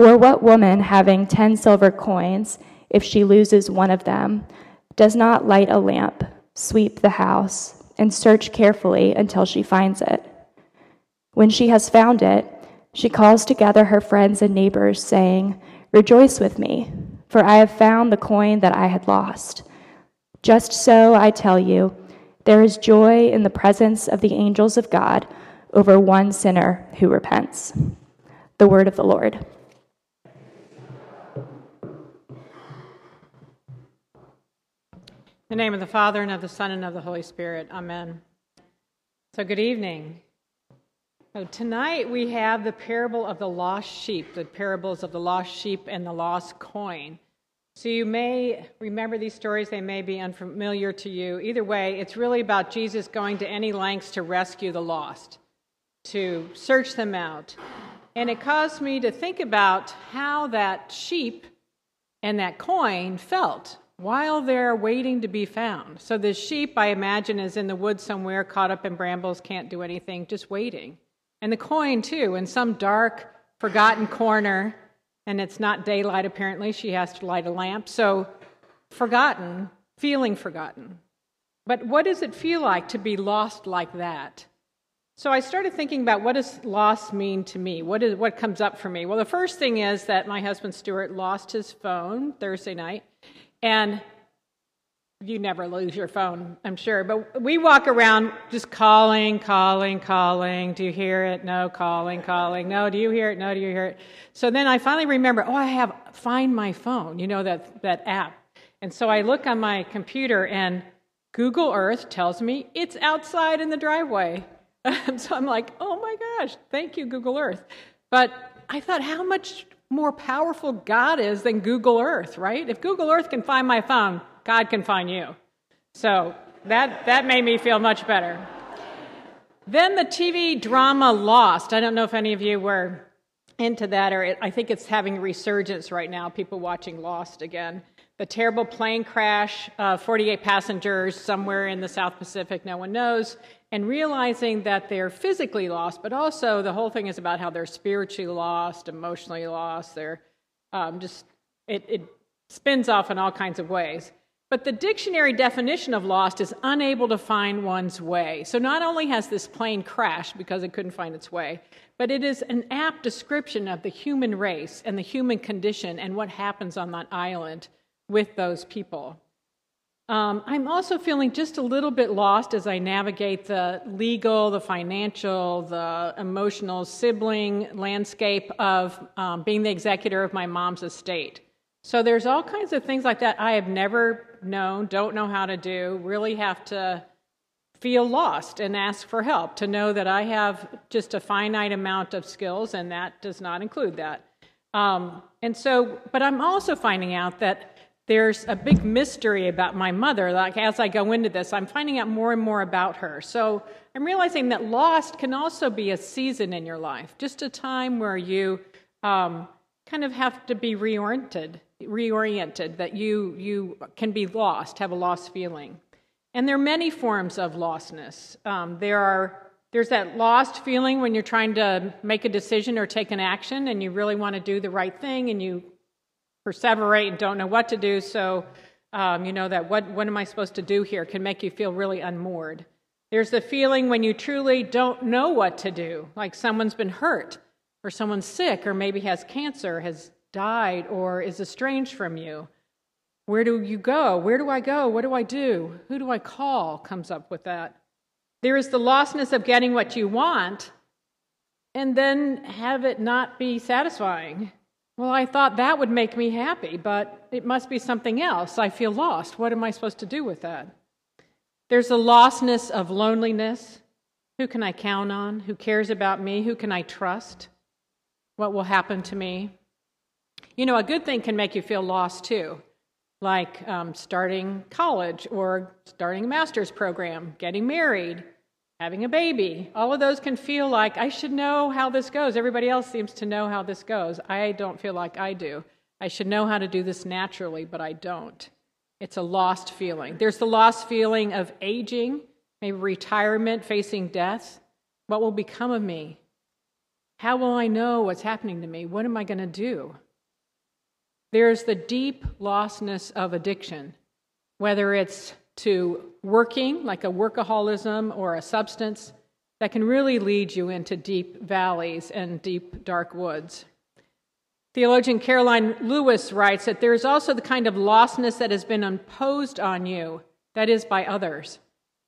Or what woman, having ten silver coins, if she loses one of them, does not light a lamp, sweep the house, and search carefully until she finds it? When she has found it, she calls together her friends and neighbors, saying, Rejoice with me, for I have found the coin that I had lost. Just so, I tell you, there is joy in the presence of the angels of God over one sinner who repents. The word of the Lord. The name of the Father, and of the Son, and of the Holy Spirit. Amen. So, good evening. So tonight we have the parable of the lost sheep, the parables of the lost sheep and the lost coin. So, you may remember these stories, they may be unfamiliar to you. Either way, it's really about Jesus going to any lengths to rescue the lost, to search them out. And it caused me to think about how that sheep and that coin felt while they're waiting to be found. So the sheep, I imagine, is in the woods somewhere, caught up in brambles, can't do anything, just waiting. And the coin, too, in some dark, forgotten corner, and it's not daylight apparently, she has to light a lamp. So forgotten, feeling forgotten. But what does it feel like to be lost like that? So I started thinking about what does loss mean to me? What is what comes up for me? Well, the first thing is that my husband Stuart lost his phone Thursday night, and you never lose your phone, I'm sure. But we walk around just calling, calling, calling. Do you hear it? No, calling, calling. No, do you hear it? No, do you hear it? So then I finally remember, oh, I have Find My Phone, you know, that, that app. And so I look on my computer and Google Earth tells me it's outside in the driveway. So I'm like, oh my gosh, thank you, Google Earth. But I thought, how much more powerful God is than Google Earth, right? If Google Earth can find my phone, God can find you. So that, that made me feel much better. Then the TV drama Lost. I don't know if any of you were into that, or it, I think it's having resurgence right now, people watching Lost again. The terrible plane crash, uh, 48 passengers somewhere in the South Pacific, no one knows, and realizing that they're physically lost, but also the whole thing is about how they're spiritually lost, emotionally lost. They're um, just, it, it spins off in all kinds of ways. But the dictionary definition of lost is unable to find one's way. So not only has this plane crashed because it couldn't find its way, but it is an apt description of the human race and the human condition and what happens on that island with those people. Um, I'm also feeling just a little bit lost as I navigate the legal, the financial, the emotional sibling landscape of um, being the executor of my mom's estate. So there's all kinds of things like that I have never known, don't know how to do, really have to feel lost and ask for help to know that I have just a finite amount of skills, and that does not include that. Um, and so, but I'm also finding out that there's a big mystery about my mother. Like as I go into this, I'm finding out more and more about her. So I'm realizing that lost can also be a season in your life, just a time where you um, kind of have to be reoriented, reoriented. That you you can be lost, have a lost feeling. And there are many forms of lostness. Um, there are there's that lost feeling when you're trying to make a decision or take an action, and you really want to do the right thing, and you perseverate and don't know what to do. So, um, you know, that what, what am I supposed to do here can make you feel really unmoored. There's the feeling when you truly don't know what to do, like someone's been hurt, or someone's sick, or maybe has cancer, has died or is estranged from you. Where do you go? Where do I go? What do I do? Who do I call? comes up with that. There is the lostness of getting what you want and then have it not be satisfying. Well, I thought that would make me happy, but it must be something else. I feel lost. What am I supposed to do with that? There's the lostness of loneliness. Who can I count on? Who cares about me? Who can I trust? What will happen to me? You know, a good thing can make you feel lost too, like um, starting college or starting a master's program, getting married, having a baby. All of those can feel like I should know how this goes. Everybody else seems to know how this goes. I don't feel like I do. I should know how to do this naturally, but I don't. It's a lost feeling. There's the lost feeling of aging, maybe retirement, facing death. What will become of me? How will I know what's happening to me? What am I going to do? There's the deep lostness of addiction, whether it's to working, like a workaholism or a substance, that can really lead you into deep valleys and deep dark woods. Theologian Karoline Lewis writes that there is also the kind of lostness that has been imposed on you, that is, by others.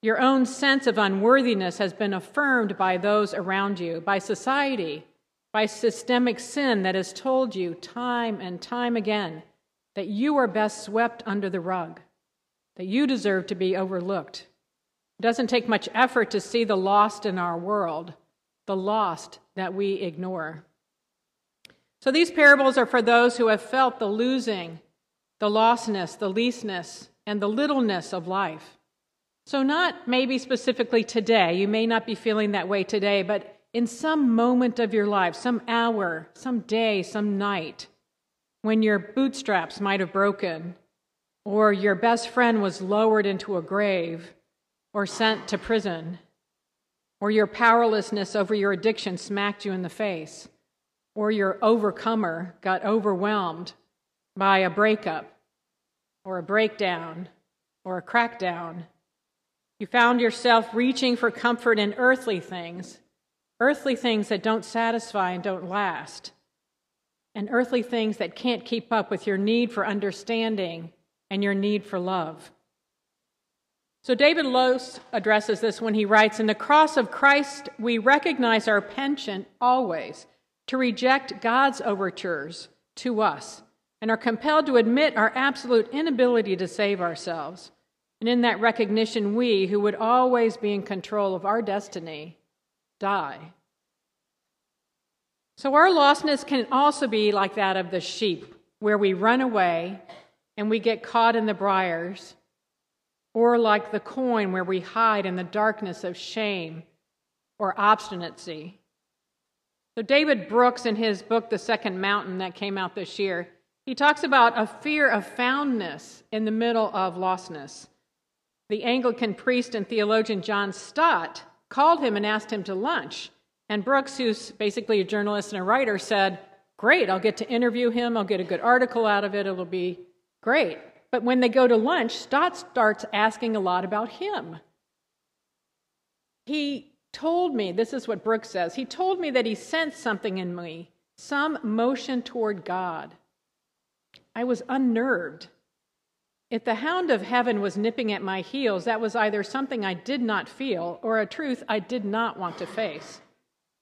Your own sense of unworthiness has been affirmed by those around you, by society, by systemic sin that has told you time and time again that you are best swept under the rug, that you deserve to be overlooked. It doesn't take much effort to see the lost in our world, the lost that we ignore. So these parables are for those who have felt the losing, the lostness, the leastness, and the littleness of life. So, not maybe specifically today, you may not be feeling that way today, but in some moment of your life, some hour, some day, some night, when your bootstraps might have broken, or your best friend was lowered into a grave or sent to prison, or your powerlessness over your addiction smacked you in the face or your overcomer got overwhelmed by a breakup or a breakdown or a crackdown. You found yourself reaching for comfort in earthly things, earthly things that don't satisfy and don't last, and earthly things that can't keep up with your need for understanding and your need for love. So, David Lose addresses this when he writes In the cross of Christ, we recognize our penchant always to reject God's overtures to us and are compelled to admit our absolute inability to save ourselves. And in that recognition, we, who would always be in control of our destiny, die. So our lostness can also be like that of the sheep, where we run away and we get caught in the briars, or like the coin, where we hide in the darkness of shame or obstinacy. So, David Brooks, in his book, The Second Mountain, that came out this year, he talks about a fear of foundness in the middle of lostness. The Anglican priest and theologian John Stott called him and asked him to lunch. And Brooks, who's basically a journalist and a writer, said, Great, I'll get to interview him. I'll get a good article out of it. It'll be great. But when they go to lunch, Stott starts asking a lot about him. He told me, this is what Brooks says, he told me that he sensed something in me, some motion toward God. I was unnerved. If the hound of heaven was nipping at my heels, that was either something I did not feel or a truth I did not want to face.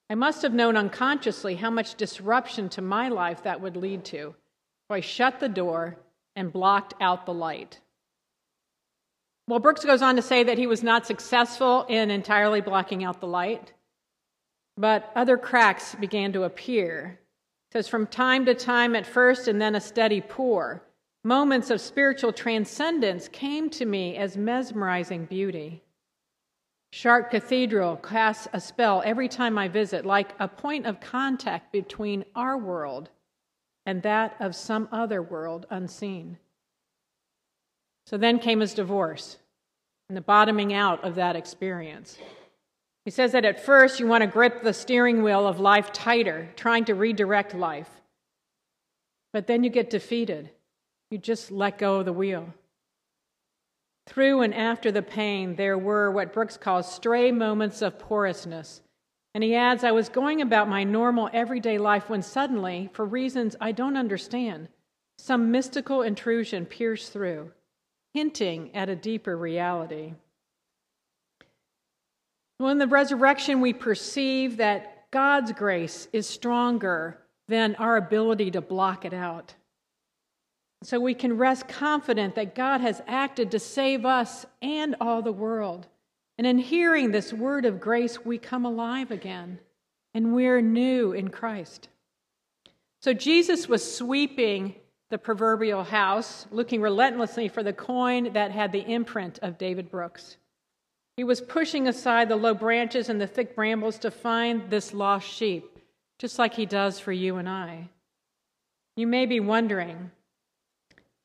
I must have known unconsciously how much disruption to my life that would lead to. So I shut the door and blocked out the light. Well, Brooks goes on to say that he was not successful in entirely blocking out the light, but other cracks began to appear. It says, from time to time at first, and then a steady pour, moments of spiritual transcendence came to me as mesmerizing beauty. Chartres Cathedral casts a spell every time I visit, like a point of contact between our world and that of some other world unseen. So then came his divorce and the bottoming out of that experience. He says that at first you want to grip the steering wheel of life tighter, trying to redirect life. But then you get defeated. You just let go of the wheel. Through and after the pain, there were what Brooks calls stray moments of porousness, And he adds, I was going about my normal everyday life when suddenly, for reasons I don't understand, some mystical intrusion pierced through, hinting at a deeper reality. Well, in the resurrection, we perceive that God's grace is stronger than our ability to block it out. So we can rest confident that God has acted to save us and all the world. And in hearing this word of grace, we come alive again and we're new in Christ. So Jesus was sweeping the proverbial house, looking relentlessly for the coin that had the imprint of David Brooks. He was pushing aside the low branches and the thick brambles to find this lost sheep, just like he does for you and I. You may be wondering,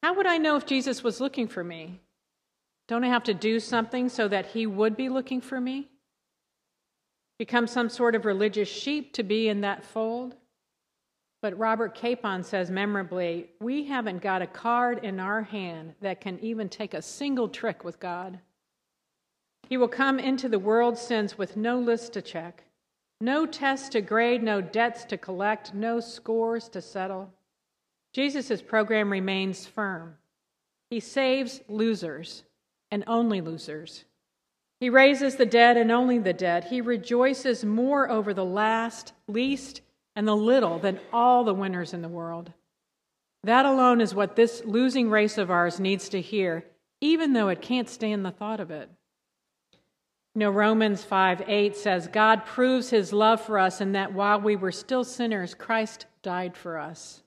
how would I know if Jesus was looking for me? Don't I have to do something so that he would be looking for me? Become some sort of religious sheep to be in that fold? But Robert Capon says memorably, we haven't got a card in our hand that can even take a single trick with God. He will come into the world since with no list to check, no tests to grade, no debts to collect, no scores to settle. Jesus' program remains firm. He saves losers and only losers. He raises the dead and only the dead. He rejoices more over the last, least, and the little than all the winners in the world. That alone is what this losing race of ours needs to hear, even though it can't stand the thought of it. You know, Romans 5 8 says, God proves his love for us in that while we were still sinners, Christ died for us.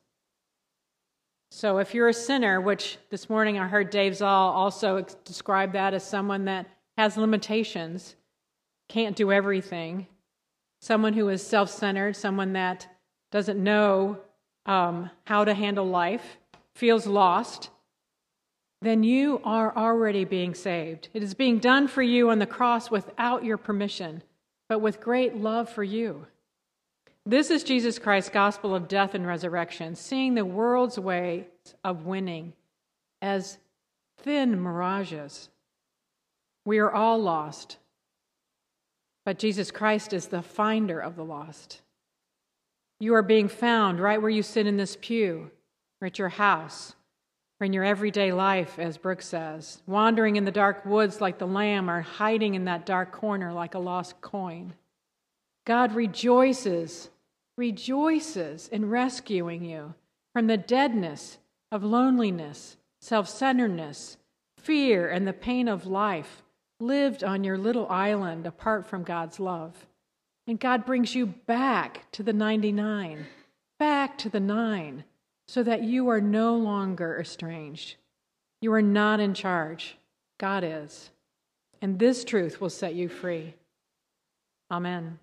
So if you're a sinner, which this morning I heard Dave Zahl also describe that as someone that has limitations, can't do everything, someone who is self centered, someone that doesn't know um, how to handle life, feels lost, then you are already being saved. It is being done for you on the cross without your permission, but with great love for you. This is Jesus Christ's gospel of death and resurrection, seeing the world's ways of winning as thin mirages. We are all lost, but Jesus Christ is the finder of the lost. You are being found right where you sit in this pew, or at your house, or in your everyday life, as Brooks says, wandering in the dark woods like the lamb, or hiding in that dark corner like a lost coin. God rejoices, rejoices in rescuing you from the deadness of loneliness, self centeredness, fear, and the pain of life lived on your little island apart from God's love. And God brings you back to the 99, back to the nine, so that you are no longer estranged. You are not in charge. God is. And this truth will set you free. Amen.